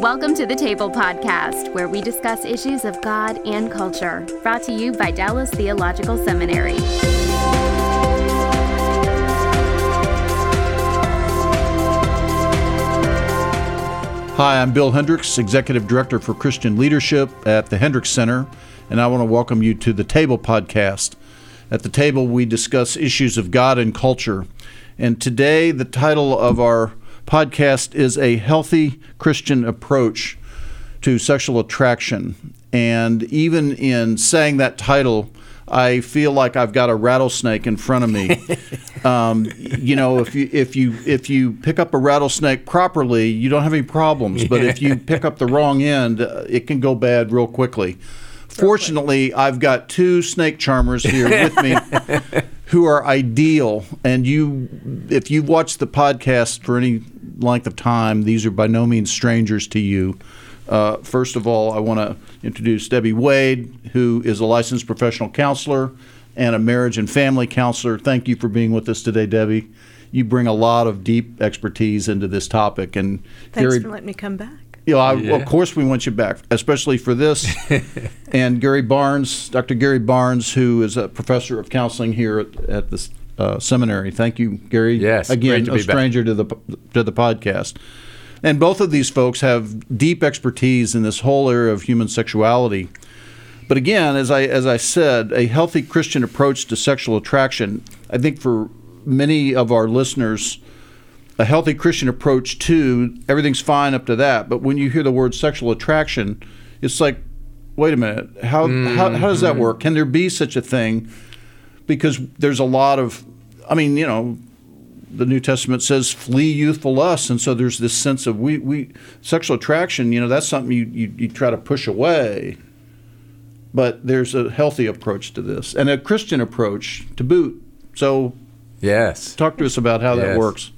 Welcome to the Table Podcast, where we discuss issues of God and culture. Brought to you by Dallas Theological Seminary. Hi, I'm Bill Hendricks, Executive Director for Christian Leadership at the Hendricks Center, and I want to welcome you to the Table Podcast. At the table, we discuss issues of God and culture. And today, the title of our podcast is A Healthy Christian Approach to Sexual Attraction. And even in saying that title, I feel like I've got a rattlesnake in front of me. um, you know, if you if you if you pick up a rattlesnake properly, you don't have any problems. But if you pick up the wrong end, uh, it can go bad real quickly. Fortunately, I've got two snake charmers here with me who are ideal. And you, if you've watched the podcast for any length of time, these are by no means strangers to you. Uh, first of all, I want to introduce Debby Wade, who is a licensed professional counselor and a marriage and family counselor. Thank you for being with us today, Debby. You bring a lot of deep expertise into this topic, and Thanks Gary, for letting me come back. you know, I, Yeah. of course, we want you back, especially for this. and Gary Barnes, Dr. Gary Barnes, who is a professor of counseling here at, at this uh, seminary. Thank you, Gary. Yes, again, a be back. stranger to the to the podcast. And both of these folks have deep expertise in this whole area of human sexuality. But again, as I as I said, a healthy Christian approach to sexual attraction. I think for many of our listeners, a healthy Christian approach to everything's fine up to that. But when you hear the word sexual attraction, it's like, wait a minute, how how, how does that work? Can there be such a thing? Because there's a lot of, I mean, you know, the New Testament says flee youthful lust, and so there's this sense of we we sexual attraction. You know, that's something you you, you try to push away. But there's a healthy approach to this, and a Christian approach to boot. So, Yes. talk to us about how that works.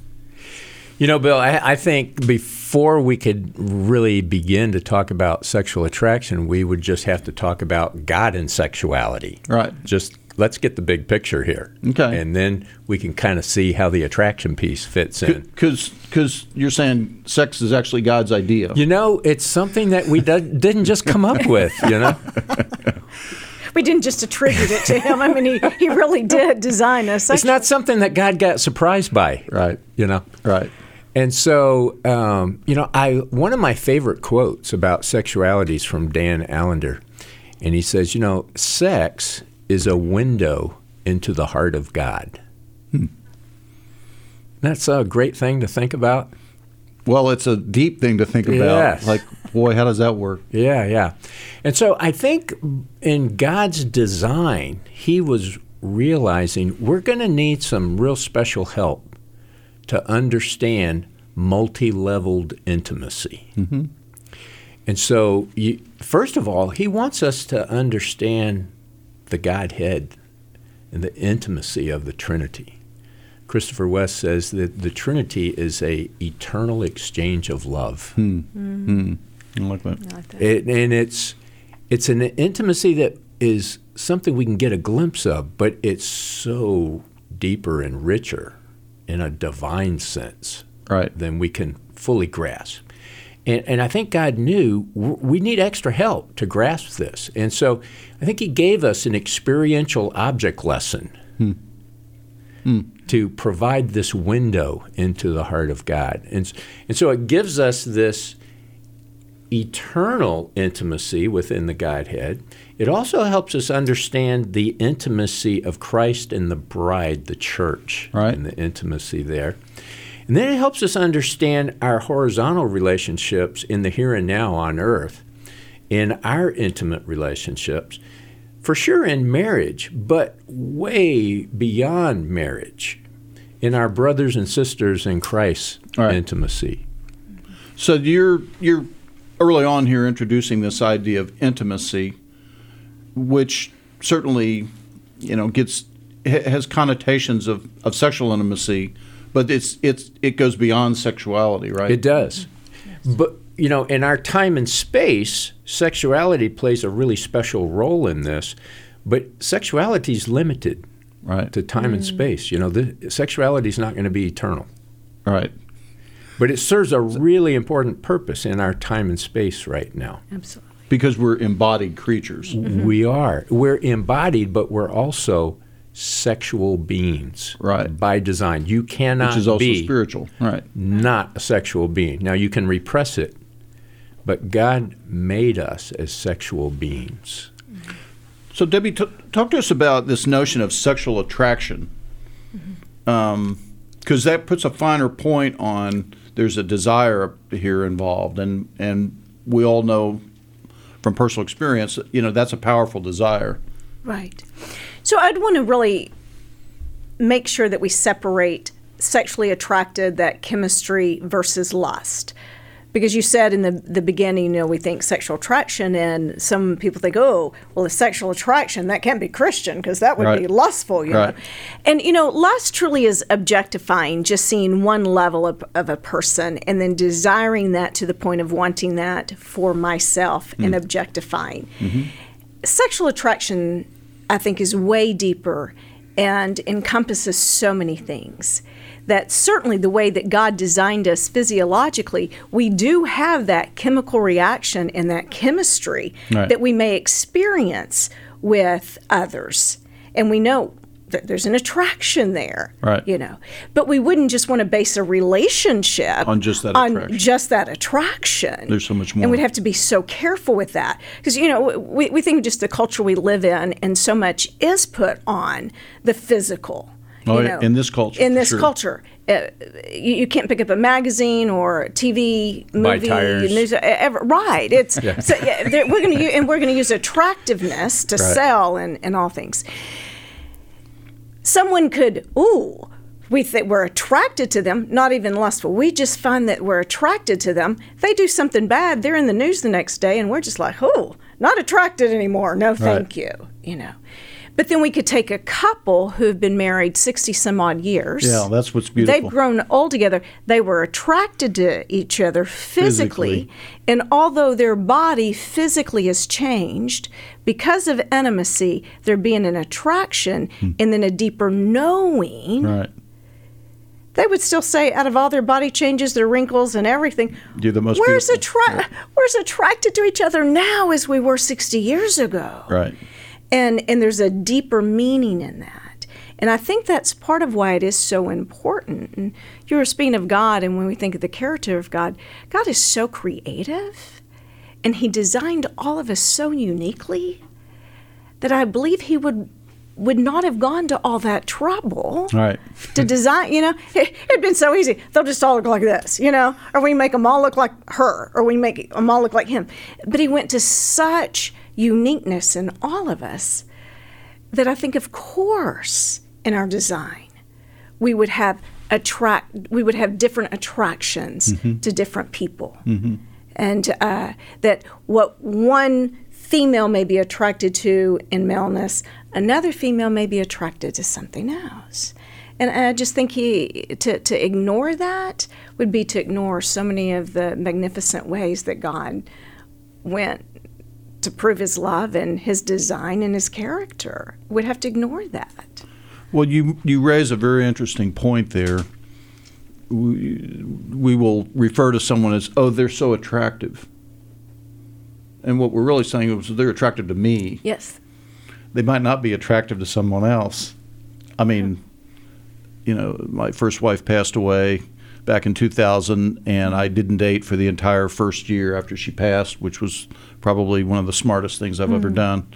You know, Bill, I, I think before we could really begin to talk about sexual attraction, we would just have to talk about God and sexuality. Right. Just let's get the big picture here. Okay. And then we can kind of see how the attraction piece fits in. Because you're saying sex is actually God's idea. You know, it's something that we did, didn't just come up with, you know? We didn't just attribute it to him. I mean, he, he really did design us. It's not something that God got surprised by. Right. You know? Right. And so, um, you know, I one of my favorite quotes about sexuality is from Dan Allender, and he says, you know, sex is a window into the heart of God. Hmm. That's a great thing to think about. Well, it's a deep thing to think about. Yes. Like, boy, how does that work? Yeah, yeah. And so I think in God's design, He was realizing we're going to need some real special help to understand multi leveled intimacy. Mm-hmm. And so, you, first of all, He wants us to understand the Godhead and the intimacy of the Trinity. Christopher West says that the Trinity is a eternal exchange of love. Hmm. Hmm. I like that. I like that. It, and it's it's an intimacy that is something we can get a glimpse of, but it's so deeper and richer in a divine sense Right. than we can fully grasp. And, and I think God knew we need extra help to grasp this. And so I think He gave us an experiential object lesson hmm. Hmm. to provide this window into the heart of God. And, and so it gives us this eternal intimacy within the Godhead. It also helps us understand the intimacy of Christ and the bride, the church, Right. and the intimacy there. And then it helps us understand our horizontal relationships in the here and now on earth, in our intimate relationships, for sure in marriage, but way beyond marriage, in our brothers and sisters in Christ's Right. intimacy. So you're you're early on here introducing this idea of intimacy, which certainly, you know, gets has connotations of, of sexual intimacy, but it's it's it goes beyond sexuality, right? It does. But, you know, in our time and space, sexuality plays a really special role in this. But sexuality is limited right. to time and mm. space. You know, the, sexuality is not going to be eternal. Right. But it serves a really important purpose in our time and space right now. Absolutely. Because we're embodied creatures. We are. We're embodied, but we're also sexual beings. Right. By design. You cannot Which is also be spiritual. Right. not a sexual being. Now you can repress it, but God made us as sexual beings. So, Debby, t- talk to us about this notion of sexual attraction. Um, because that puts a finer point on there's a desire here involved. And, and we all know from personal experience, you know, that's a powerful desire. Right. So I'd want to really make sure that we separate sexually attracted, that chemistry versus lust. Because you said in the, the beginning, you know, we think sexual attraction, and some people think, oh, well, a sexual attraction, that can't be Christian because that would be lustful, you Right. know. And, you know, lust truly is objectifying, just seeing one level of, of a person and then desiring that to the point of wanting that for myself and hmm. objectifying mm-hmm. sexual attraction, I think, is way deeper and encompasses so many things. That certainly the way that God designed us physiologically, we do have that chemical reaction and that chemistry Right. that we may experience with others. And we know there's an attraction there. Right. You know. But we wouldn't just want to base a relationship On just that on attraction. just that attraction. There's so much more. And we'd have to be so careful with that because you know we, we think of just the culture we live in and so much is put on the physical Oh, you know, in this culture, in this sure. culture uh, you, you can't pick up a magazine or TV movie news ever right it's so, yeah, we're going to and we're going to use attractiveness to Right. sell and, and all things someone could ooh we think we're attracted to them not even lustful. We just find that we're attracted to them. They do something bad they're in the news the next day and we're just like oh not attracted anymore. No thank you you know. But then we could take a couple who've been married 60 some odd years. Yeah, that's what's beautiful. They've grown old together. They were attracted to each other physically, Physically. and although their body physically has changed because of intimacy, there being an attraction hmm. and then a deeper knowing, Right. they would still say, out of all their body changes, their wrinkles and everything, You're the most we're as, beautiful. attra- we're as attracted to each other now as we were 60 years ago Right. and and there's a deeper meaning in that and i think that's part of why it is so important and you were speaking of god and when we think of the character of god god is so creative and he designed all of us so uniquely that i believe he would would not have gone to all that trouble Right. to design, you know, it, it'd been so easy. They'll just all look like this, you know, or we make them all look like her, or we make them all look like him. But he went to such uniqueness in all of us that I think, of course, in our design, we would have attract, we would have different attractions mm-hmm. to different people, mm-hmm. And uh, that what one female may be attracted to in maleness, another female may be attracted to something else. And I just think he to, to ignore that would be to ignore so many of the magnificent ways that God went to prove his love and his design and his character. We'd have to ignore that. Well, you you raise a very interesting point there. We, we will refer to someone as, oh, they're so attractive. And what we're really saying is they're attractive to me. Yes. They might not be attractive to someone else. I mean, you know, my first wife passed away back in 2000, and I didn't date for the entire first year after she passed, which was probably one of the smartest things I've ever done.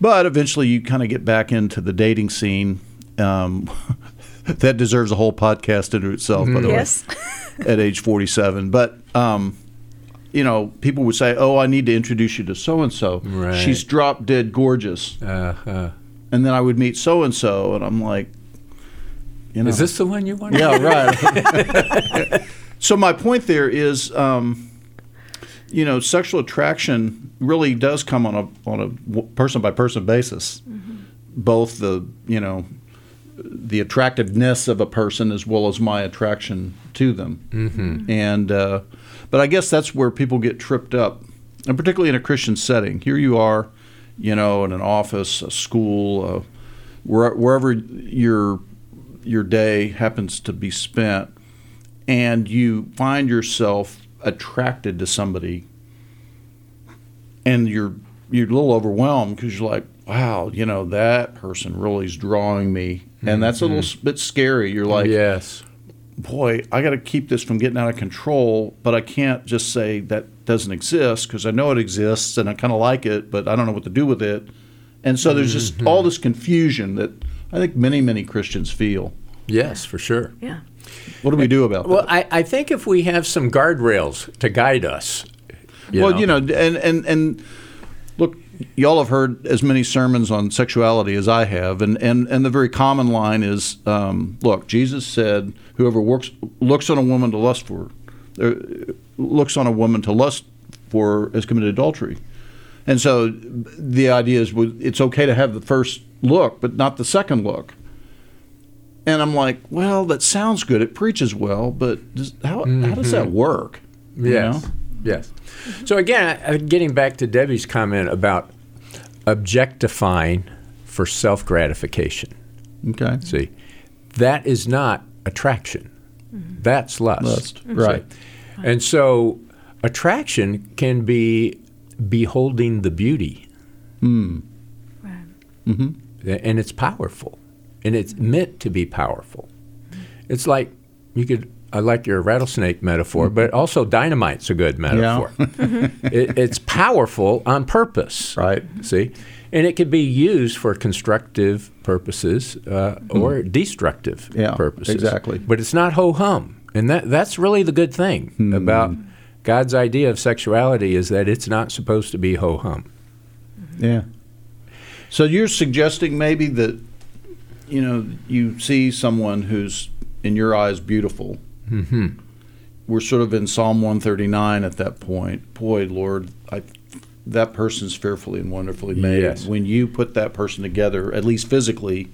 But eventually, you kind of get back into the dating scene. Um, that deserves a whole podcast in itself, by the Yes. way, at age 47. But, um, you know, people would say, oh, I need to introduce you to so and so. She's drop dead gorgeous. Uh, uh, And then I would meet so and so, and I'm like, you know. is this the one you want? Yeah, right. so my point there is, um, you know, sexual attraction really does come on a on a person by person basis. Both the you know the attractiveness of a person as well as my attraction to them. Mm-hmm. And uh, but I guess that's where people get tripped up, and particularly in a Christian setting. Here you are, you know, in an office, a school, uh, where, wherever your your day happens to be spent, and you find yourself attracted to somebody, and you're you're a little overwhelmed because you're like, wow, you know that person really is drawing me, and that's a little mm-hmm. bit scary. You're like, yes. boy, I got to keep this from getting out of control, but I can't just say that doesn't exist because I know it exists and I kind of like it, but I don't know what to do with it. And so there's just mm-hmm. all this confusion that I think many, many Christians feel. Yes, for sure. Yeah. What do we do about Well, that? Well, I, I think if we have some guardrails to guide us. you well, know. you know, and, and, and look, y'all have heard as many sermons on sexuality as I have, and, and, and the very common line is, um, look, Jesus said, whoever works looks on a woman to lust for, uh, looks on a woman to lust for has committed adultery. And so the idea is it's okay to have the first look, but not the second look. And I'm like, well, that sounds good. It preaches well, but does, how, how does that work? You know? Yes. So again, getting back to Debby's comment about objectifying for self gratification. Okay. See, that is not attraction. That's lust. Lust, See? right. And so attraction can be beholding the beauty. Hmm. Mm-hmm. And it's powerful. And it's meant to be powerful. It's like you could I like your rattlesnake metaphor, but also dynamite's a good metaphor. it, it's powerful on purpose. Right. See? And it can be used for constructive purposes uh, or destructive Yeah, purposes. exactly. But it's not ho hum. And that, that's really the good thing Hmm. about God's idea of sexuality is that it's not supposed to be ho hum. Yeah. So you're suggesting maybe that, you know, you see someone who's in your eyes beautiful. Mm-hmm. We're sort of in Psalm 139 at that point. Boy, Lord, I, that person's fearfully and wonderfully made. Yes. When you put that person together, at least physically,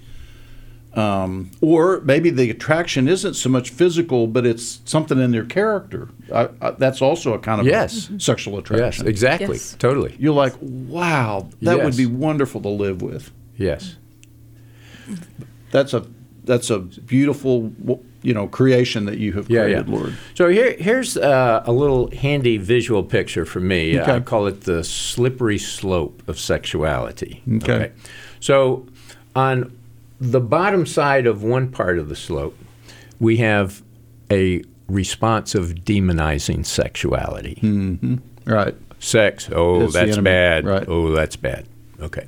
um, or maybe the attraction isn't so much physical, but it's something in their character. I, I, that's also a kind of Yes. a sexual Yes, attraction. exactly. Yes. Totally. You're like, wow, that would be wonderful to live with. Yes. That's a that's a beautiful, you know, creation that you have Yeah, created, yeah. Lord. So here, here's uh, a little handy visual picture for me. Okay. I call it the slippery slope of sexuality. Okay. So on the bottom side of one part of the slope, we have a response of demonizing sexuality. Right. Sex, oh, It's that's bad. Right. Oh, that's bad. Okay.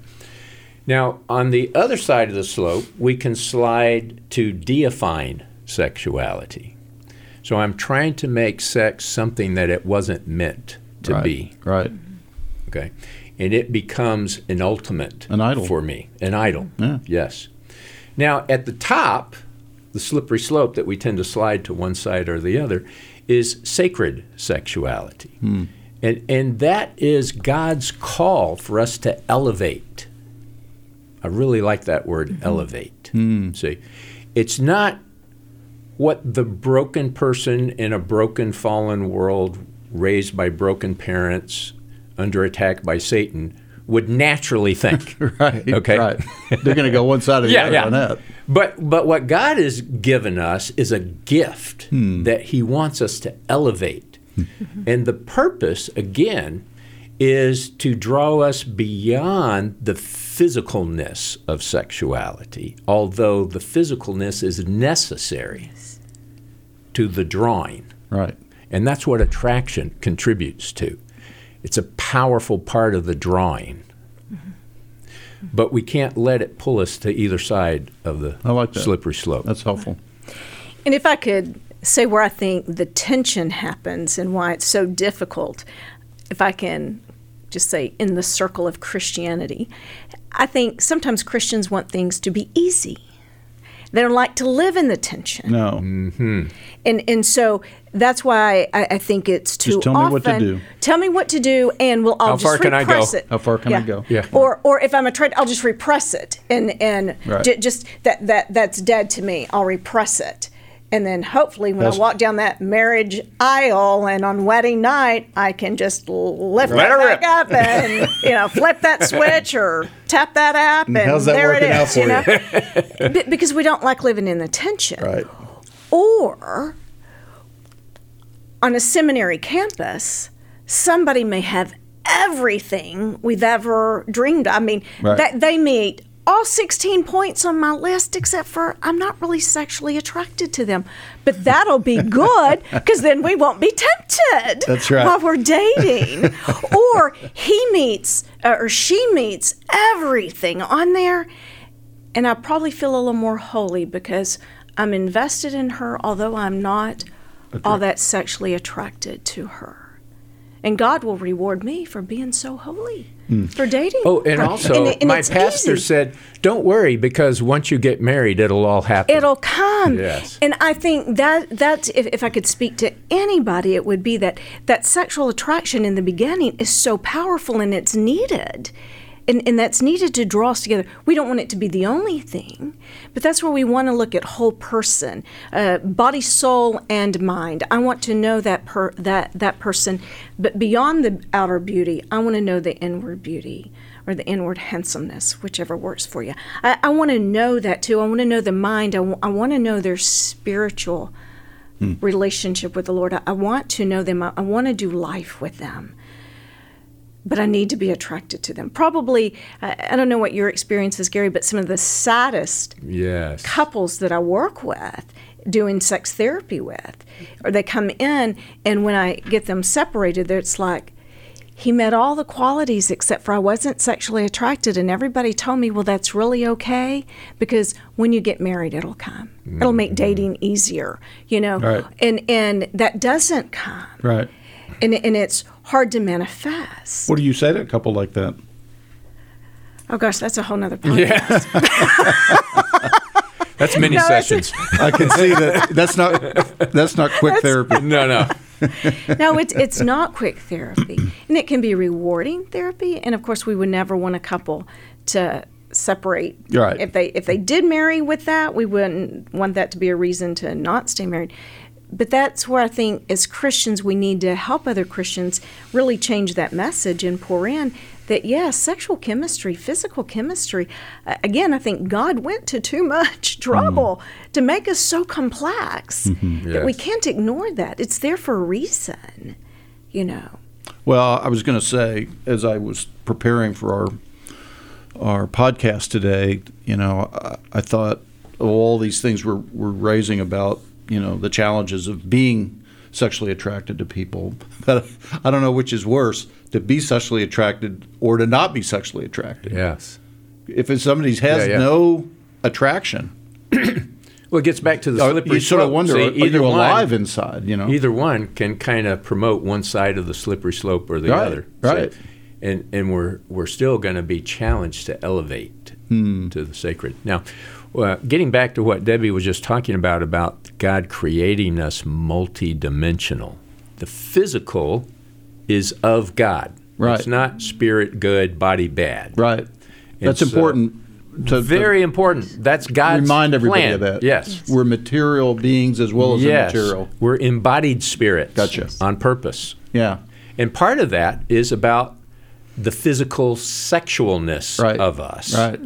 Now, on the other side of the slope, we can slide to deifying sexuality. So I'm trying to make sex something that it wasn't meant to right. be. Right. Okay. And it becomes an ultimate An idol. for me. An idol. Yeah. Yes. Now, at the top, the slippery slope that we tend to slide to one side or the other is sacred sexuality. Hmm. And, and that is God's call for us to elevate. I really like that word, elevate. See, it's not what the broken person in a broken, fallen world, raised by broken parents, under attack by Satan, would naturally think. Right. Okay. Right. They're going to go one side or the Yeah, other yeah. on that. But but what God has given us is a gift hmm. that He wants us to elevate, hmm. and the purpose again is to draw us beyond the physicalness of sexuality, although the physicalness is necessary to the drawing. Right. And that's what attraction contributes to. It's a powerful part of the drawing. Mm-hmm. But we can't let it pull us to either side of the I like that. slippery slope. That's helpful. And if I could say where I think the tension happens and why it's so difficult, if I can just say in the circle of Christianity, I think sometimes Christians want things to be easy. They don't like to live in the tension. No. Mm. And and so that's why I, I think it's too Just tell me what to do. Tell me what to do, and we'll I'll How just far can I go? repress it. How far can I go? Yeah. Or or if I'm a trade, I'll just repress it, and and Right. ju- just that that that's dead to me. I'll repress it, and then hopefully when That's- I walk down that marriage aisle and on wedding night, I can just lift it back up and you know flip that switch or tap that app, and that there it for you know, Be- because we don't like living in the tension Right. or on a seminary campus, somebody may have everything we've ever dreamed. of. I mean, Right. that they meet all 16 points on my list except for I'm not really sexually attracted to them. But that'll be good because then we won't be tempted That's right. while we're dating. or he meets uh, or she meets everything on there and I probably feel a little more holy because I'm invested in her, although I'm not all that sexually attracted to her. And God will reward me for being so holy, for dating. Oh, and her. also, And- and my pastor easy. said, "Don't worry, because once you get married, it'll all happen." It'll come. Yes. And I think that that if, if I could speak to anybody, it would be that that sexual attraction in the beginning is so powerful and it's needed. And, and that's needed to draw us together. We don't want it to be the only thing, but that's where we want to look at whole person, uh, body, soul, and mind. I want to know that per, that that person, but beyond the outer beauty, I want to know the inward beauty or the inward handsomeness, whichever works for you. I, I want to know that too. I want to know the mind. I want to know their spiritual relationship with the Lord. I, I want to know them. I, I want to do life with them. But I need to be attracted to them. Probably, I, I don't know what your experience is, Gary, but some of the saddest yes. couples that I work with doing sex therapy with, or they come in, and when I get them separated, it's like, he met all the qualities except for I wasn't sexually attracted, and everybody told me, well, that's really okay because when you get married, it'll come. It'll make mm-hmm. dating easier, you know, Right. and and that doesn't come, Right. and and it's hard to manifest. What do you say to a couple like that? Oh gosh, that's a whole nother podcast. That's many No, sessions. I can see that that's not that's not quick therapy. no, no. no, it's it's not quick therapy, and it can be rewarding therapy. And of course, we would never want a couple to separate. Right. If they if they did marry with that, we wouldn't want that to be a reason to not stay married. But that's where I think, as Christians, we need to help other Christians really change that message and pour in that yes, sexual chemistry, physical chemistry. Uh, again, I think God went to too much trouble to make us so complex that we can't ignore that. It's there for a reason, you know. Well, I was going to say as I was preparing for our our podcast today, you know, I, I thought all these things we're we're raising about, you know, the challenges of being sexually attracted to people. But I don't know which is worse, to be sexually attracted or to not be sexually attracted. Yes. If it's somebody has Yeah, yeah. no attraction, Well, it gets back to the uh, slippery you sort of wonder, See, are either you one- alive inside? You know, Either one can kind of promote one side of the slippery slope or the Right, other. right. and and we're we're still going to be challenged to elevate Hmm. to the sacred. Now, uh, getting back to what Debby was just talking about about God creating us multidimensional. The physical is of God. Right. It's not spirit good, body bad. right? That's It's, important. to, to Very important. That's God's remind everybody plan. of that. Yes. we're material beings as well as yes. immaterial. We're embodied spirits. Gotcha. On purpose. Yeah, And part of that is about the physical sexualness Right. of us. right.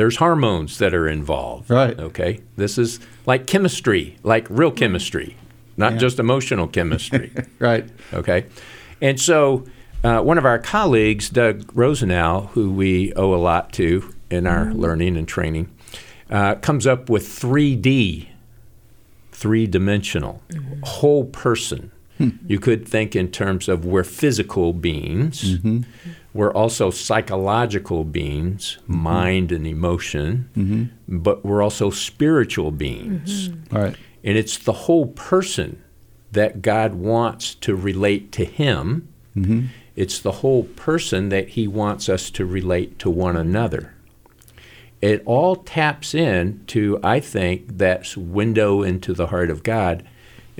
There's hormones that are involved. Right. Okay. This is like chemistry, like real chemistry, not Yeah. just emotional chemistry. Right. okay. And so uh, one of our colleagues, Doug Rosenau, who we owe a lot to in our learning and training, uh, comes up with 3D, three dimensional, whole person. You could think in terms of we're physical beings. We're also psychological beings, mm-hmm. mind and emotion, mm-hmm. but we're also spiritual beings. Mm-hmm. Right. And it's the whole person that God wants to relate to Him. It's the whole person that He wants us to relate to one another. It all taps in to, I think, that window into the heart of God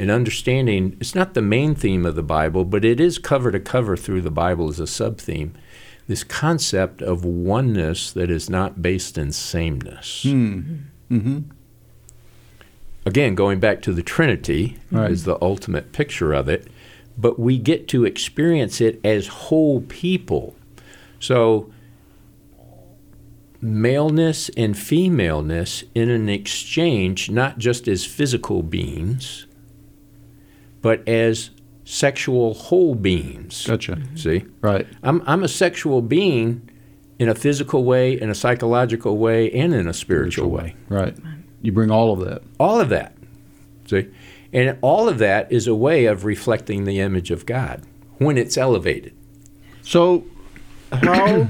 and understanding it's not the main theme of the Bible, but it is cover to cover through the Bible as a sub theme. This concept of oneness that is not based in sameness hmm. mm-hmm. again, going back to the Trinity Right. is the ultimate picture of it, but we get to experience it as whole people. So, maleness and femaleness in an exchange, not just as physical beings, but as sexual whole beings. Gotcha. See? Mm-hmm. Right. I'm, I'm a sexual being in a physical way, in a psychological way, and in a spiritual way. Right. You bring all of that. All of that. See? And all of that is a way of reflecting the image of God when it's elevated. So, how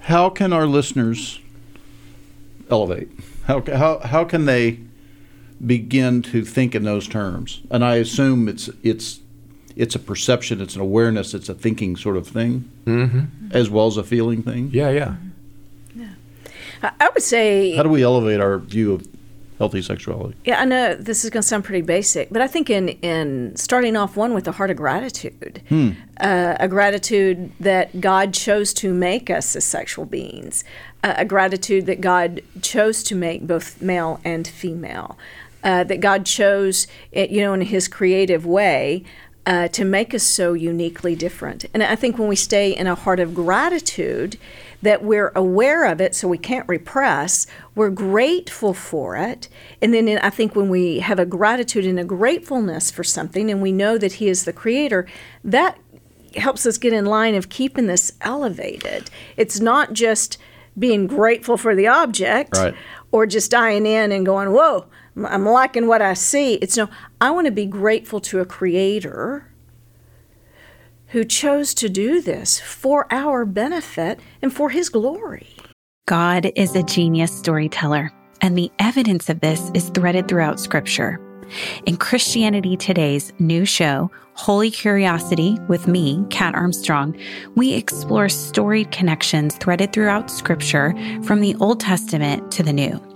how can our listeners elevate? How how how can they begin to think in those terms? And I assume it's it's it's a perception, it's an awareness, it's a thinking sort of thing, mm-hmm. as well as a feeling thing. Yeah, yeah. I I would say How do we elevate our view of healthy sexuality? Yeah, I know this is going to sound pretty basic, but I think in in starting off one with a heart of gratitude, uh, a gratitude that God chose to make us as sexual beings, uh, a gratitude that God chose to make both male and female, uh, that God chose, it, you know, in His creative way. Uh, to make us so uniquely different. And I think when we stay in a heart of gratitude, that we're aware of it so we can't repress, we're grateful for it. And then I think when we have a gratitude and a gratefulness for something and we know that He is the creator, that helps us get in line of keeping this elevated. It's not just being grateful for the object Right. or just dying in and going, whoa, I'm liking what I see. It's no, I want to be grateful to a creator who chose to do this for our benefit and for his glory. God is a genius storyteller, and the evidence of this is threaded throughout Scripture. In Christianity Today's new show, Holy Curiosity, with me, Kat Armstrong, we explore storied connections threaded throughout Scripture from the Old Testament to the New.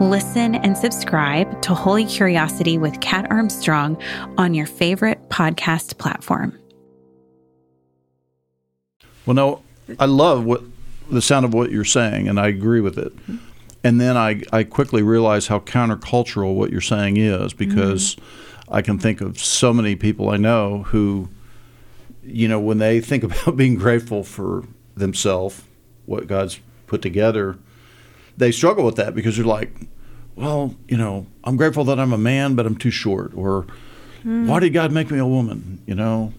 Listen and subscribe to Holy Curiosity with Kat Armstrong on your favorite podcast platform. Well, no, I love what the sound of what you're saying, and I agree with it. And then I, I quickly realize how countercultural what you're saying is because I can think of so many people I know who, you know, when they think about being grateful for themselves, what God's put together, they struggle with that because they're like, well, you know, I'm grateful that I'm a man, but I'm too short. Or, hmm. why did God make me a woman? You know,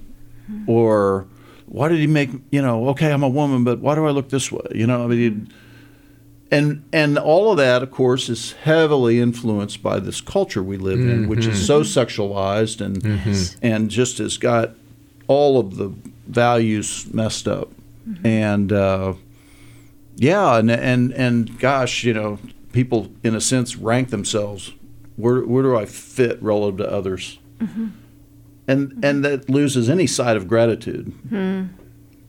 hmm. or why did He make you know? Okay, I'm a woman, but why do I look this way? You know, I mean, and and all of that, of course, is heavily influenced by this culture we live in, which is so mm-hmm. sexualized and mm-hmm. and just has got all of the values messed up, mm-hmm. and. Uh, yeah, and and and gosh, you know, people in a sense rank themselves. Where where do I fit relative to others? Mm-hmm. And and that loses any side of gratitude. Hmm.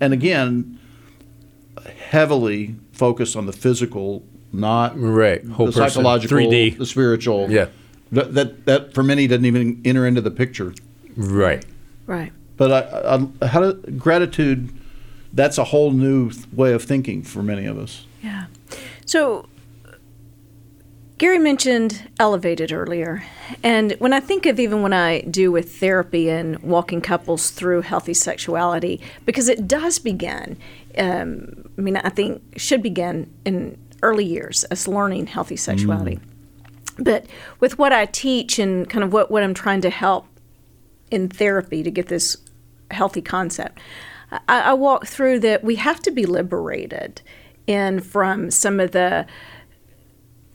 And again, heavily focused on the physical, not Right. Whole the person. psychological, 3D. the spiritual. Yeah. That, that that for many doesn't even enter into the picture. Right. Right. But I, I, how do, gratitude, that's a whole new way of thinking for many of us. Yeah. So Gary mentioned elevated earlier. And when I think of even when I do with therapy and walking couples through healthy sexuality, because it does begin, um, I mean, I think should begin in early years, as learning healthy sexuality. But with what I teach and kind of what, what I'm trying to help in therapy to get this healthy concept, I, I walk through that we have to be liberated in from some of the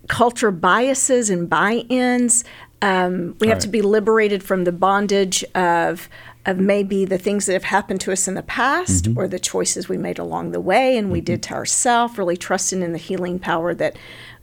culture biases and buy-ins. Um, we have to be liberated from the bondage of of maybe the things that have happened to us in the past or the choices we made along the way and we did to ourselves. Really trusting in the healing power that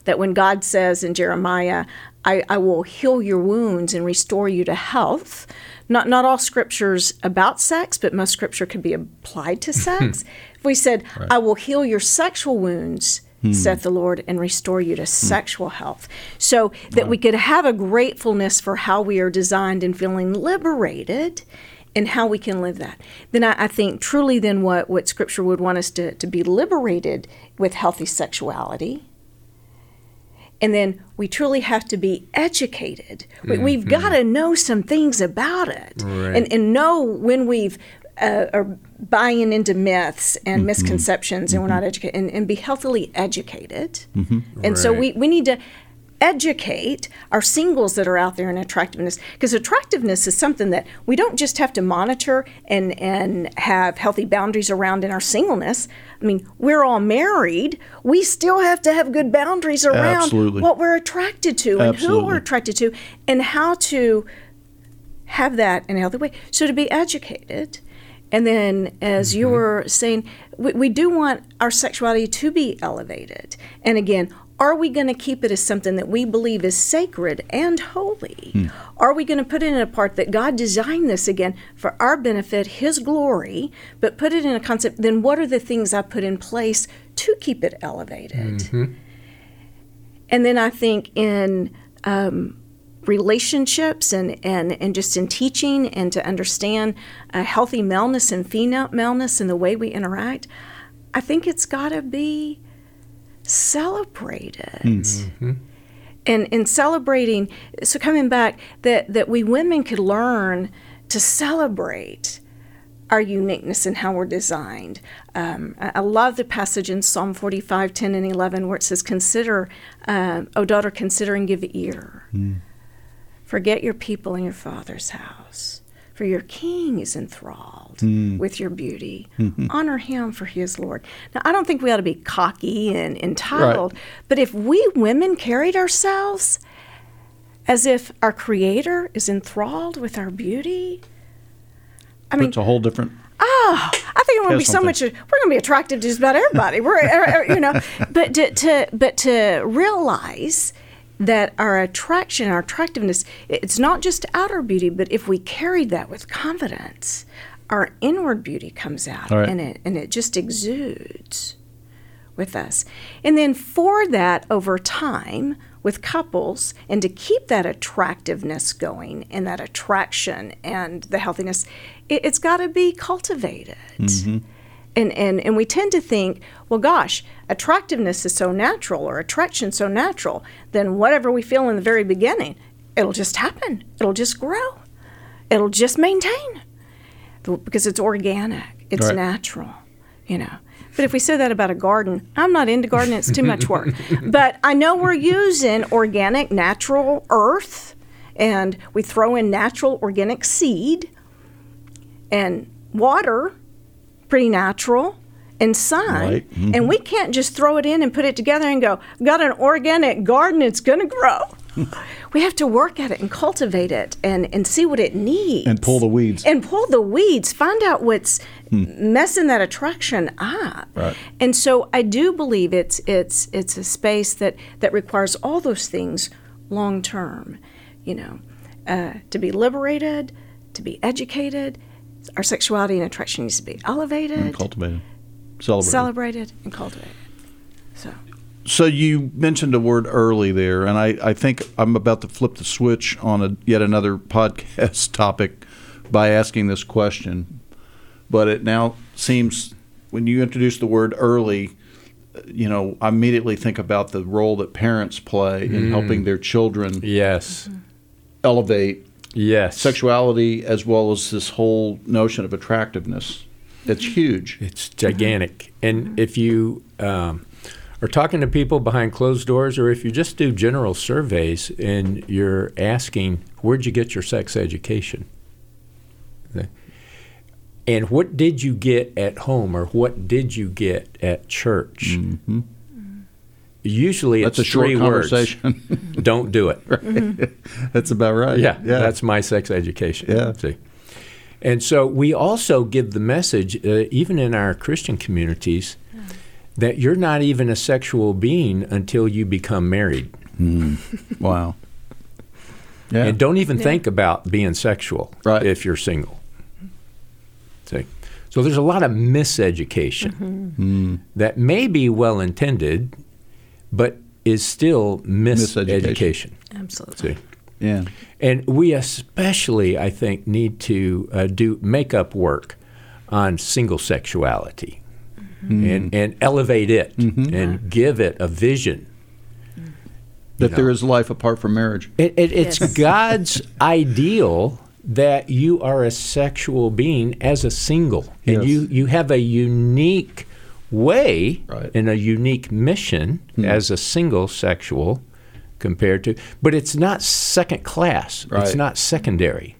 that when God says in Jeremiah, I, I will heal your wounds and restore you to health. Not not all scriptures about sex, but most scripture could be applied to hmm. sex. if we said, I will heal your sexual wounds, hmm. saith the Lord, and restore you to hmm. sexual health. So that we could have a gratefulness for how we are designed and feeling liberated and how we can live that. Then I, I, think truly then what, what Scripture would want us to, to be liberated with healthy sexuality. And then we truly have to be educated. Mm-hmm. We, have got to know some things about it right. and, and know when we've uh, are buying into myths and mm-hmm. misconceptions and we're not mm-hmm. educated and, and, be healthily educated. Mm-hmm. And right. so we, we need to educate our singles that are out there in attractiveness because attractiveness is something that we don't just have to monitor and and have healthy boundaries around in our singleness i mean we're all married we still have to have good boundaries around Absolutely. what we're attracted to and Absolutely. who we're attracted to and how to have that in a healthy way so to be educated and then, as mm-hmm. you were saying, we, we, do want our sexuality to be elevated. And again, are we going to keep it as something that we believe is sacred and holy? Hmm. Are we going to put it in a part that God designed this again for our benefit, His glory, but put it in a concept? Then what are the things I put in place to keep it elevated? Mm-hmm. And then I think in um, relationships and, and, and just in teaching and to understand uh, healthy maleness and female maleness and the way we interact, I think it's got to be celebrated. Mm-hmm. And in celebrating, so coming back, that, that we women could learn to celebrate our uniqueness and how we're designed. Um, I, I, love the passage in Psalm 45, 10 and 11 where it says, Consider, uh, O daughter, consider and give ear. Mm. Forget your people and your father's house for your king is enthralled mm. with your beauty. Mm-hmm. Honor him, for he is Lord. Now, I don't think we ought to be cocky and entitled, right. but if we women carried ourselves as if our Creator is enthralled with our beauty, I mean, it's a whole different. Oh, I think it would be so much. We're going to be attractive to just about everybody. We're, er, er, you know, but to, to but to realize that our attraction, our attractiveness, it's not just outer beauty, but if we carry that with confidence, our inward beauty comes out right. and it and it just exudes with us. And then for that over time with couples and to keep that attractiveness going and that attraction and the healthiness, it, has got to be cultivated. Mm-hmm. And, and, and we tend to think, well, gosh, attractiveness is so natural or attraction so natural, then whatever we feel in the very beginning, it'll just happen. It'll just grow. It'll just maintain because it's organic, it's right. natural, you know. But if we say that about a garden, I'm not into gardening, it's too much work. but I know we're using organic, natural earth, and we throw in natural organic seed and water pretty natural and sun. Right. Mm-hmm. And we can't just throw it in and put it together and go, got an organic garden, it's going to grow. we have to work at it and cultivate it and, and see what it needs. And pull the weeds. And pull the weeds. Find out what's hmm. messing that attraction up. Right. And so I do believe it's it's it's a space that, that requires all those things long term. You know, uh, to be liberated, to be educated, our sexuality and attraction needs to be elevated, and cultivated, celebrated, celebrated, and cultivated. So. So you mentioned a word early there, and I, I think I'm about to flip the switch on a, yet another podcast topic by asking this question. But it now seems when you introduce the word early, you know, I immediately think about the role that parents play in mm. helping their children yes elevate Yes. Sexuality as well as this whole notion of attractiveness. It's huge. It's gigantic. And if you um, are talking to people behind closed doors, or if you just do general surveys and you're asking, where'd you get your sex education? And what did you get at home, or what did you get at church? Mm-hmm. Usually that's it's a short three conversation. words. Don't do it. right. mm-hmm. That's about right. Yeah, yeah, that's my sex education. Yeah. See? And so we also give the message, uh, even in our Christian communities, that you're not even a sexual being until you become married. Mm. wow. Yeah. And don't even yeah. think about being sexual right. if you're single. See? So there's a lot of miseducation mm-hmm. mm. that may be well intended, but is still miseducation. Absolutely. See? Yeah. And we especially, I think, need to uh, do makeup work on single sexuality mm-hmm. and, and elevate it mm-hmm. and give it a vision. Mm-hmm. That know. there is life apart from marriage. It, it, it's Yes. God's ideal that you are a sexual being as a single, and you you have a unique way Right. and a unique mission hmm. as a single sexual compared to, but it's not second class. It's not secondary,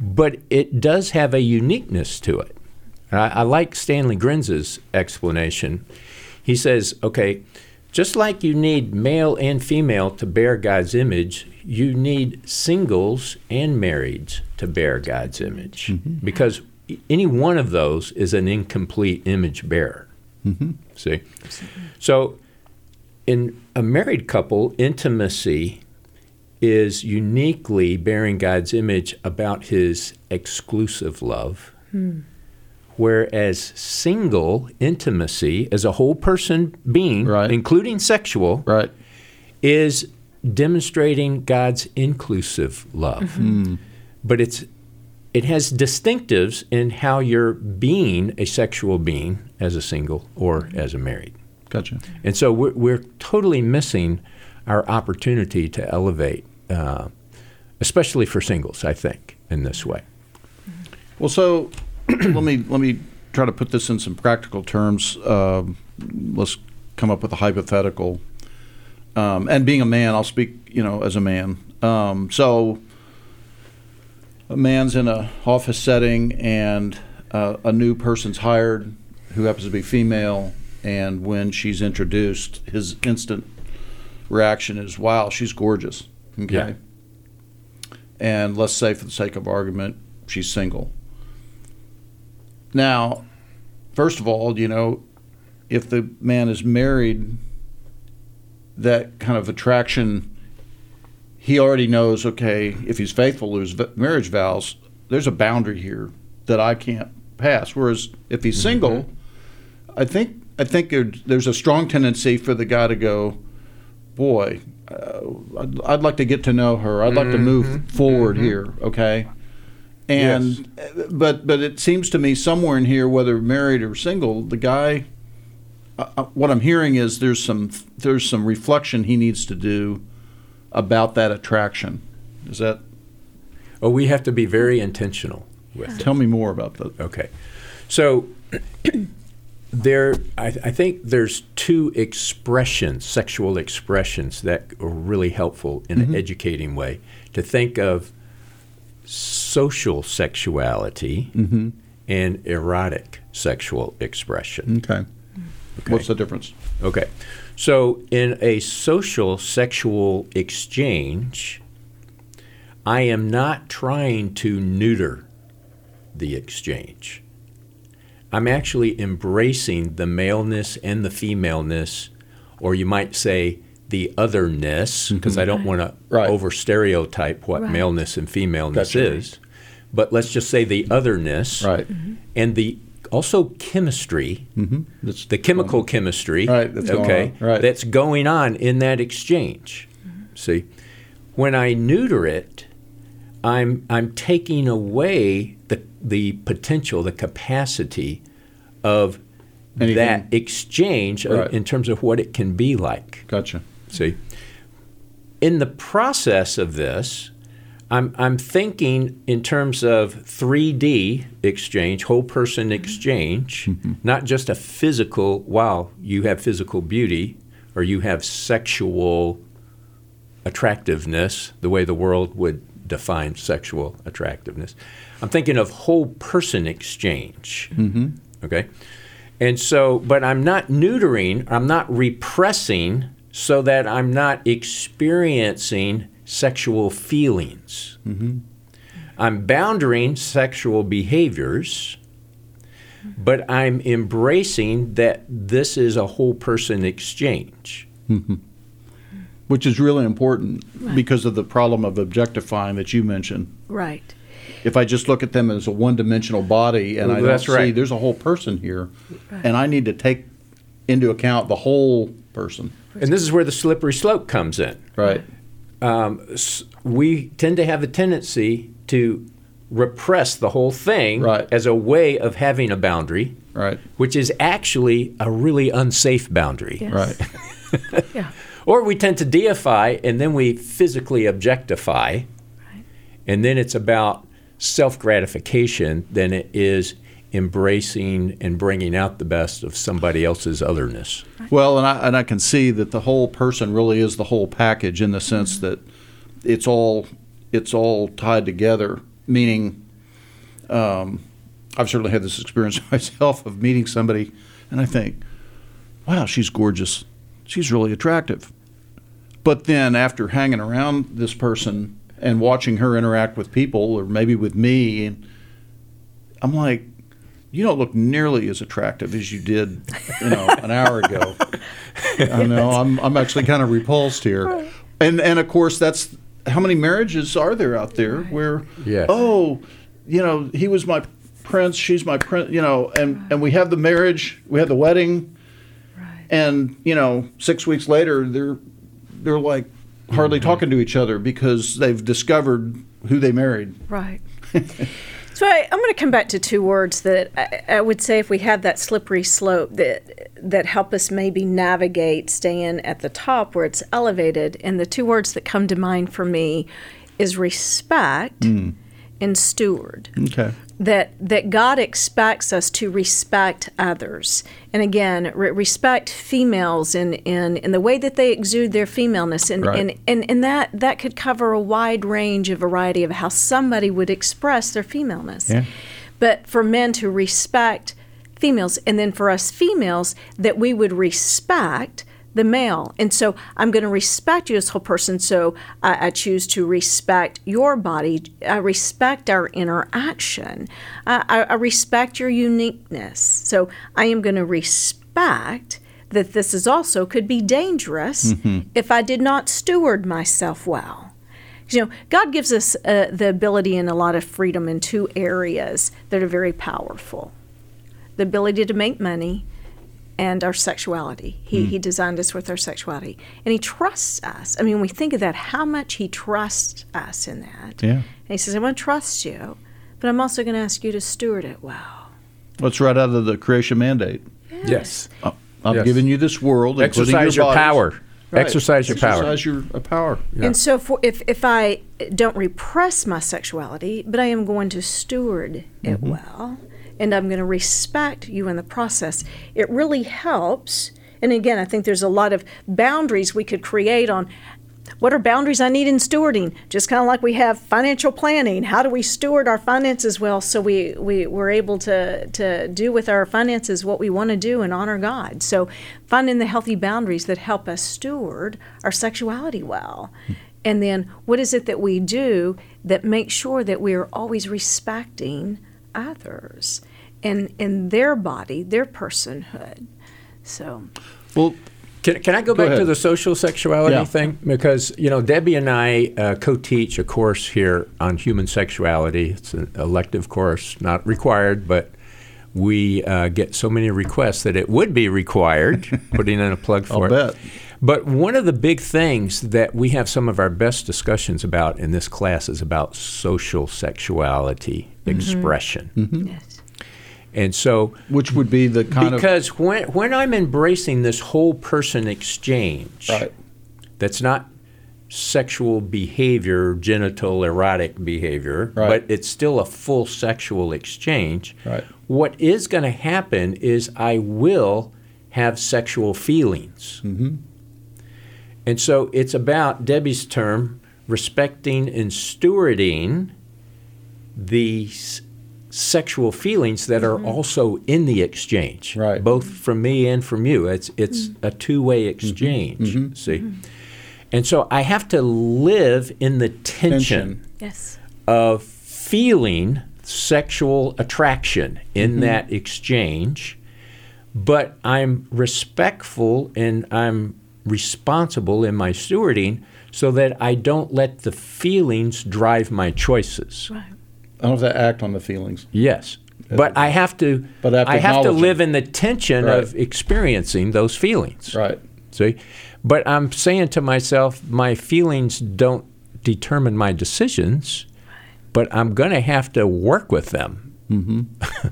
but it does have a uniqueness to it. I, I like Stanley Grenz's explanation. He says, okay, just like you need male and female to bear God's image, you need singles and marrieds to bear God's image. Mm-hmm. Because any one of those is an incomplete image bearer. Mm-hmm. See? So, in a married couple, intimacy is uniquely bearing God's image about his exclusive love. Hmm. Whereas single intimacy as a whole person being, Right. including sexual, Right. is demonstrating God's inclusive love. Mm-hmm. But it's it has distinctives in how you're being a sexual being as a single or as a married. Gotcha. And so we're, we're totally missing our opportunity to elevate, uh, especially for singles, I think, in this way. Well, so let me let me try to put this in some practical terms. Um, let's come up with a hypothetical. Um, and being a man, I'll speak, you know, as a man. Um, so a man's in a office setting, and uh, a new person's hired who happens to be female, and when she's introduced, his instant reaction is, "Wow, she's gorgeous." Okay. Yeah. And let's say, for the sake of argument, she's single. Now, first of all, you know, if the man is married, that kind of attraction, he already knows, okay, if he's faithful to his v- marriage vows, there's a boundary here that I can't pass. Whereas if he's single, I think I think there's a strong tendency for the guy to go, boy, uh, I'd, I'd like to get to know her. I'd like to move forward here. Okay. And uh, but but it seems to me somewhere in here, whether married or single, the guy. Uh, uh, what I'm hearing is there's some there's some reflection he needs to do about that attraction. Is that? Oh, we have to be very intentional with it. Tell me more about that. Okay. So there, I, I think there's two expressions, sexual expressions, that are really helpful in an mm-hmm. educating way. To think of social sexuality mm-hmm. and erotic sexual expression. Okay. What's the difference? Okay. So, in a social sexual exchange, I am not trying to neuter the exchange. I'm actually embracing the maleness and the femaleness, or you might say the otherness, because I don't mm-hmm. want to Right. over stereotype what Right. maleness and femaleness Gotcha. is. But let's just say the otherness Right. and the also chemistry mm-hmm. That's the chemical chemistry, Right, that's going okay, on, right. that's going on in that exchange. Mm-hmm. See, when I neuter it, I'm I'm taking away the the potential, the capacity of Anything- that exchange Right. in terms of what it can be like. Gotcha. See, in the process of this, I'm, I'm thinking in terms of 3D exchange, whole person mm-hmm. exchange, mm-hmm. not just a physical, wow, you have physical beauty or you have sexual attractiveness, the way the world would define sexual attractiveness. I'm thinking of whole person exchange. Mm-hmm. Okay? And so, but I'm not neutering, I'm not repressing so that I'm not experiencing sexual feelings. I'm boundering sexual behaviors, but I'm embracing that this is a whole person exchange. Which is really important because of the problem of objectifying that you mentioned. Right. If I just look at them as a one-dimensional body and I don't That's see right. there's a whole person here, and I need to take into account the whole person. And this is where the slippery slope comes in. Right. Um, we tend to have a tendency to repress the whole thing Right. as a way of having a boundary, Right. which is actually a really unsafe boundary. Yes. Right. Yeah. Or we tend to deify and then we physically objectify. And then it's about self gratification than it is embracing and bringing out the best of somebody else's otherness. Well, and I and I can see that the whole person really is the whole package in the sense that it's all it's all tied together. Meaning, um, I've certainly had this experience myself of meeting somebody, and I think, wow, she's gorgeous, she's really attractive. But then after hanging around this person and watching her interact with people, or maybe with me, and I'm like, you don't look nearly as attractive as you did, you know, an hour ago. I know. I'm I'm actually kind of repulsed here, and and of course that's how many marriages are there out there where Yes. oh, you know, he was my prince, she's my prince, you know, and and we have the marriage, we have the wedding, and you know, six weeks later they're they're like hardly mm-hmm. talking to each other because they've discovered who they married. Right. so I, I'm going to come back to two words that I, I would say if we have that slippery slope that that help us maybe navigate staying at the top where it's elevated. And the two words that come to mind for me is respect hmm. and steward Okay. That that God expects us to respect others, and again, re- respect females in, in in the way that they exude their femaleness, and Right. and, and and that that could cover a wide range of variety of how somebody would express their femaleness. Yeah. But for men to respect females, and then for us females, that we would respect the male. And so I'm going to respect you as a whole person. So I, I choose to respect your body. I respect our interaction. I, I, I respect your uniqueness. So I am going to respect that this is also could be dangerous if I did not steward myself well. You know, God gives us uh, the ability and a lot of freedom in two areas that are very powerful the ability to make money and our sexuality. He, he designed us with our sexuality. And He trusts us. I mean, when we think of that, how much He trusts us in that. Yeah. And He says, I'm going to trust you, but I'm also going to ask you to steward it well. What's right out of the creation mandate? Yes. Uh, I'm Yes. giving you this world, Exercise your, your power. Right. Exercise your power. Exercise your uh, power. And so, for, if, if I don't repress my sexuality, but I am going to steward it well, and I'm going to respect you in the process, it really helps. And again, I think there's a lot of boundaries we could create on what are boundaries I need in stewarding. Just kind of like we have financial planning. How do we steward our finances well so we, we, we're able to, to do with our finances what we want to do and honor God? So, finding the healthy boundaries that help us steward our sexuality well. And then, what is it that we do that makes sure that we are always respecting others and, and their body, their personhood? So, Well, Can, can I go, back to the social sexuality Yeah. thing? Because, you know, Debby and I uh, co teach a course here on human sexuality. It's an elective course, not required, but we uh, get so many requests that it would be required, putting in a plug for I'll it. bet. But one of the big things that we have some of our best discussions about in this class is about social sexuality expression. yes. And so which would be the kind of. because when when I'm embracing this whole person exchange, right. that's not sexual behavior, genital erotic behavior, Right. but it's still a full sexual exchange. Right. What is going to happen is I will have sexual feelings. Mm-hmm. And so it's about Debby's term respecting and stewarding the s- sexual feelings that are mm-hmm. also in the exchange, Right. both from me and from you. It's it's mm-hmm. a two-way mm-hmm. exchange. See, and so I have to live in the tension, Tension. Yes. of feeling sexual attraction in that exchange, but I'm respectful and I'm responsible in my stewarding so that I don't let the feelings drive my choices. Right. I don't have to act on the feelings. Yes. But I have to But I have to I have to live them. in the tension Right. of experiencing those feelings. Right. See? But I'm saying to myself, my feelings don't determine my decisions, but I'm going to have to work with them. Mm-hmm.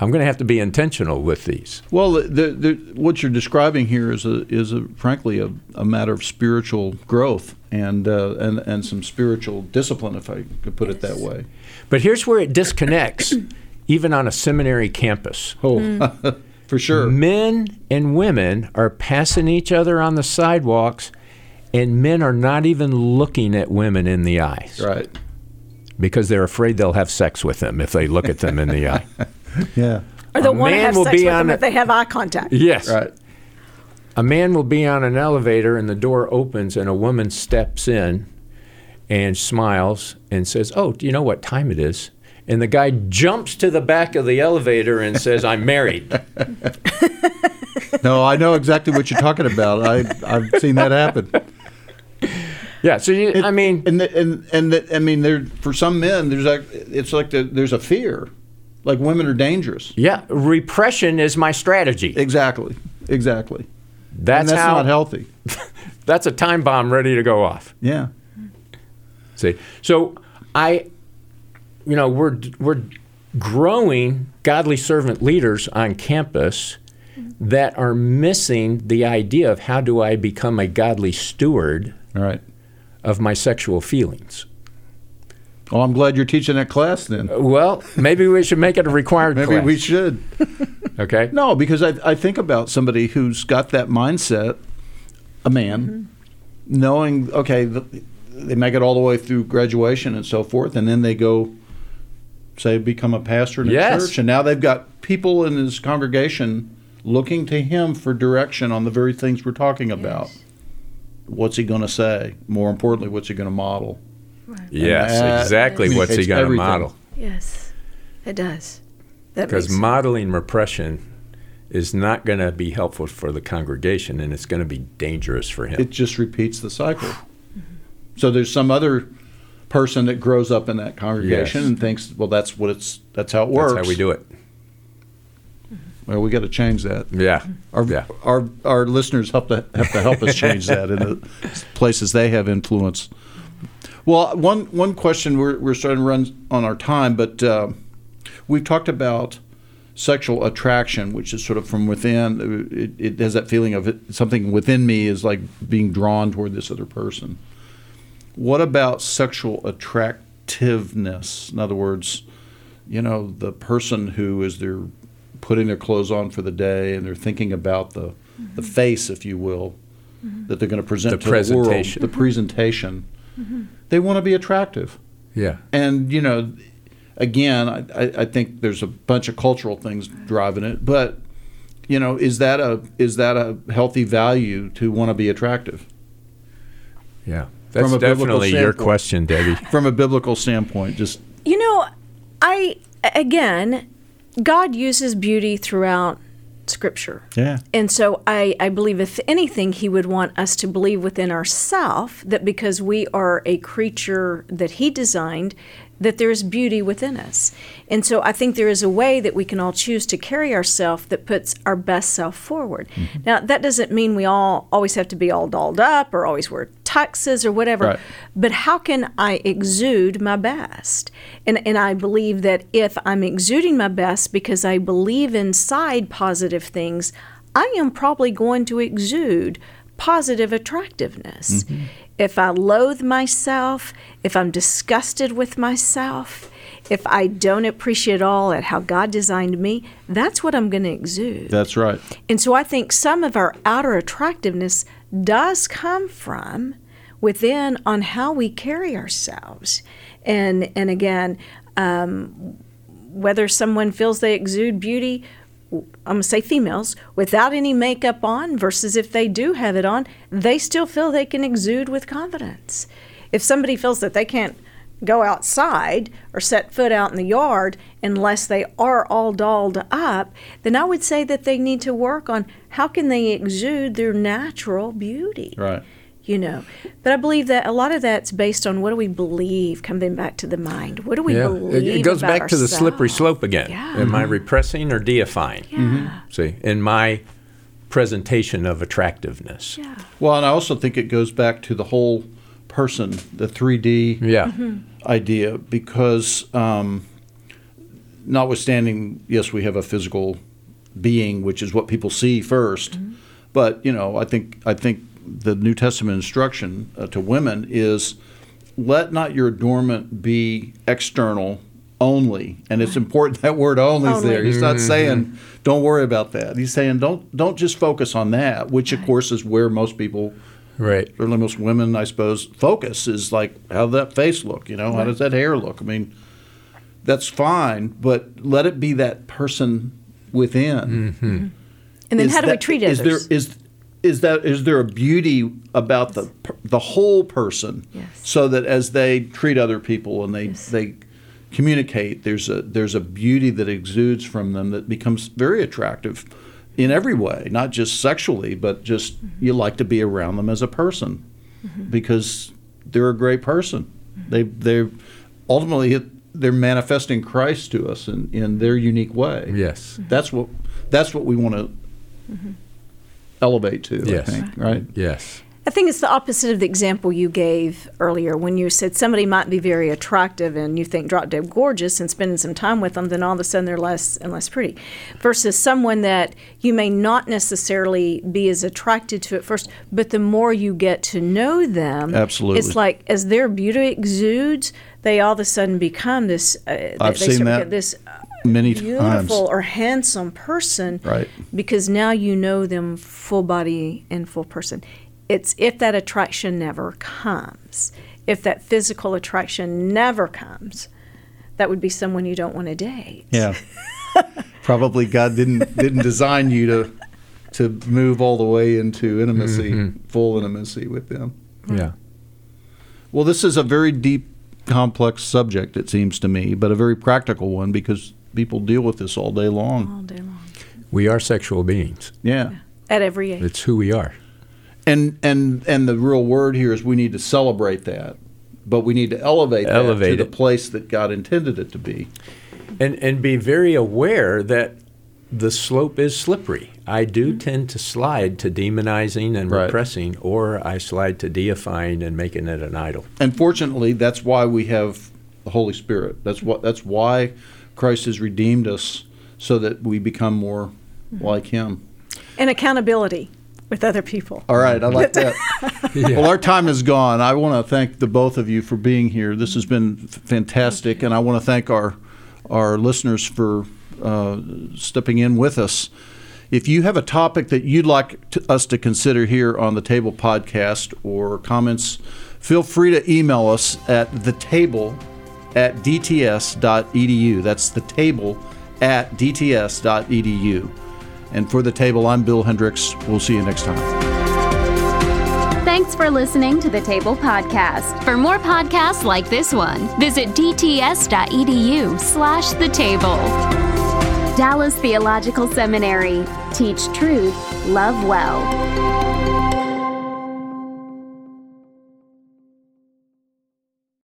I'm going to have to be intentional with these. Well, the, the, what you're describing here is a is a frankly a, a matter of spiritual growth and uh, and and some spiritual discipline, if I could put it that way. But here's where it disconnects, even on a seminary campus. Oh, hmm. for sure. Men and women are passing each other on the sidewalks, and men are not even looking at women in the eyes Right. because they're afraid they'll have sex with them if they look at them in the eye. Yeah. Or they'll want to have sex with them a- if they have eye contact. Yes. Right. A man will be on an elevator and the door opens and a woman steps in and smiles and says, Oh, do you know what time it is? And the guy jumps to the back of the elevator and says, I'm married. No, I know exactly what you're talking about. I I've seen that happen. Yeah, so you, I mean, and the, and and the, I mean, there for some men, there's like it's like the, there's a fear, like women are dangerous. yeah, repression is my strategy. Exactly. Exactly. That's, and that's how not healthy. that's a time bomb ready to go off. Yeah. See, so I, you know, we're we're growing godly servant leaders on campus that are missing the idea of how do I become a godly steward All right. of my sexual feelings. Well, I'm glad you're teaching that class then. Uh, well, maybe we should make it a required Maybe class. we should. okay. No, because I, I think about somebody who's got that mindset, a man, mm-hmm. knowing, okay, the, they make it all the way through graduation and so forth, and then they go, say, become a pastor in a Yes. church, and now they've got people in his congregation looking to him for direction on the very things we're talking about. What's he going to say? More importantly, what's he going to model? Yes, that exactly. What's he going to model? Yes, it does. Because makes modeling repression is not going to be helpful for the congregation, and it's going to be dangerous for him. it just repeats the cycle. So there's some other person that grows up in that congregation Yes. and thinks, well, that's what it's that's how it works. That's how we do it. Well, we got to change that. Yeah. Our, yeah. our our listeners have to have to help us change that in the places they have influence. Well, one one question we're we're starting to run on our time, but uh, we've talked about sexual attraction, which is sort of from within. It, it has that feeling of it, something within me is like being drawn toward this other person. What about sexual attractiveness? In other words, you know, the person who is they're putting their clothes on for the day and they're thinking about the the mm-hmm. face, if you will, mm-hmm. that they're going to present The to the world, presentation. the presentation. Mm-hmm. They want to be attractive, Yeah. and you know, again, I, I, I think there's a bunch of cultural things driving it, but you know, is that a is that a healthy value to want to be attractive Yeah. That's From a biblical definitely your standpoint. question, Debby. from a biblical standpoint? Just You know, I again, God uses beauty throughout Scripture. yeah, And so I, I believe, if anything, he would want us to believe within ourselves that because we are a creature that he designed, that there is beauty within us. And so I think there is a way that we can all choose to carry ourselves that puts our best self forward. Mm-hmm. Now, that doesn't mean we all always have to be all dolled up or always wear tuxes or whatever. Right. But how can I exude my best? And and I believe that if I'm exuding my best because I believe inside positive things, I am probably going to exude positive attractiveness. Mm-hmm. If I loathe myself, if I'm disgusted with myself, if I don't appreciate all at how God designed me, that's what I'm going to exude. that's right. And so I think some of our outer attractiveness does come from within on how we carry ourselves. And and again, um, whether someone feels they exude beauty, I'm gonna say females without any makeup on versus if they do have it on, they still feel they can exude with confidence. If somebody feels that they can't go outside or set foot out in the yard unless they are all dolled up, then I would say that they need to work on how can they exude their natural beauty. Right. You know, but I believe that a lot of that's based on what do we believe, coming back to the mind. What do we Yeah. believe? It, it goes about back to the slippery slope again. Yeah. Am I mm-hmm. repressing or deifying? Yeah. Mm-hmm. See, in my presentation of attractiveness. Yeah. Well, and I also think it goes back to the whole person, the 3D Yeah. Mm-hmm. idea, because um, notwithstanding, yes, we have a physical being, which is what people see 1st but you know, I think I think the New Testament instruction uh, to women is let not your adornment be external only, and it's important that word only is there. He's not saying don't worry about that. He's saying don't don't just focus on that, which of course is where most people Right. certainly most women, I suppose, focus is like how does that face look? You know, how does that hair look? I mean, that's fine, but let it be that person within. And then Is how do we that- treat is others? There, is is that is there a beauty about the the whole person, Yes. so that as they treat other people and they Yes. they communicate, there's a there's a beauty that exudes from them that becomes very attractive in every way, not just sexually, but just Mm-hmm. you like to be around them as a person because they're a great person. Mm-hmm. They they ultimately they're manifesting Christ to us in, in their unique way. Yes. That's what that's what we want to elevate to. Yes. I think, right? Yes. I think it's the opposite of the example you gave earlier when you said somebody might be very attractive and you think drop dead gorgeous and spending some time with them, then all of a sudden they're less and less pretty. Versus someone that you may not necessarily be as attracted to at first, but the more you get to know them, Absolutely. it's like as their beauty exudes, they all of a sudden become this. Uh, they- I've they seen that get this Many beautiful times. or handsome person Right. because now you know them full body and full person it's if that attraction never comes if that physical attraction never comes that would be someone you don't want to date Yeah. Probably God didn't didn't design you to to move all the way into intimacy, mm-hmm. full intimacy with them. Yeah. Well, this is a very deep, complex subject, it seems to me, but a very practical one because people deal with this all day long. all day long We are sexual beings. Yeah. at every age It's who we are. And and and the real word here is we need to celebrate that, but we need to elevate, Elevate that to the place that God intended it to be. And and be very aware that the slope is slippery. I do Mm-hmm. tend to slide to demonizing and Right. repressing, or I slide to deifying and making it an idol. And fortunately, that's why we have the Holy Spirit. That's what that's why Christ has redeemed us so that we become more Mm-hmm. like him. and accountability with other people All right, I like that. Well, our time is gone. I want to thank the both of you for being here. This has been fantastic, and I want to thank our our listeners for uh, stepping in with us. If you have a topic that you'd like to, us to consider here on the Table Podcast or comments, feel free to email us at the table at dts.edu. That's the table at dts.edu. And for the table, I'm Bill Hendricks. We'll see you next time. Thanks for listening to the Table Podcast. For more podcasts like this one, visit dts.edu slash the table. Dallas Theological Seminary. Teach truth, love well.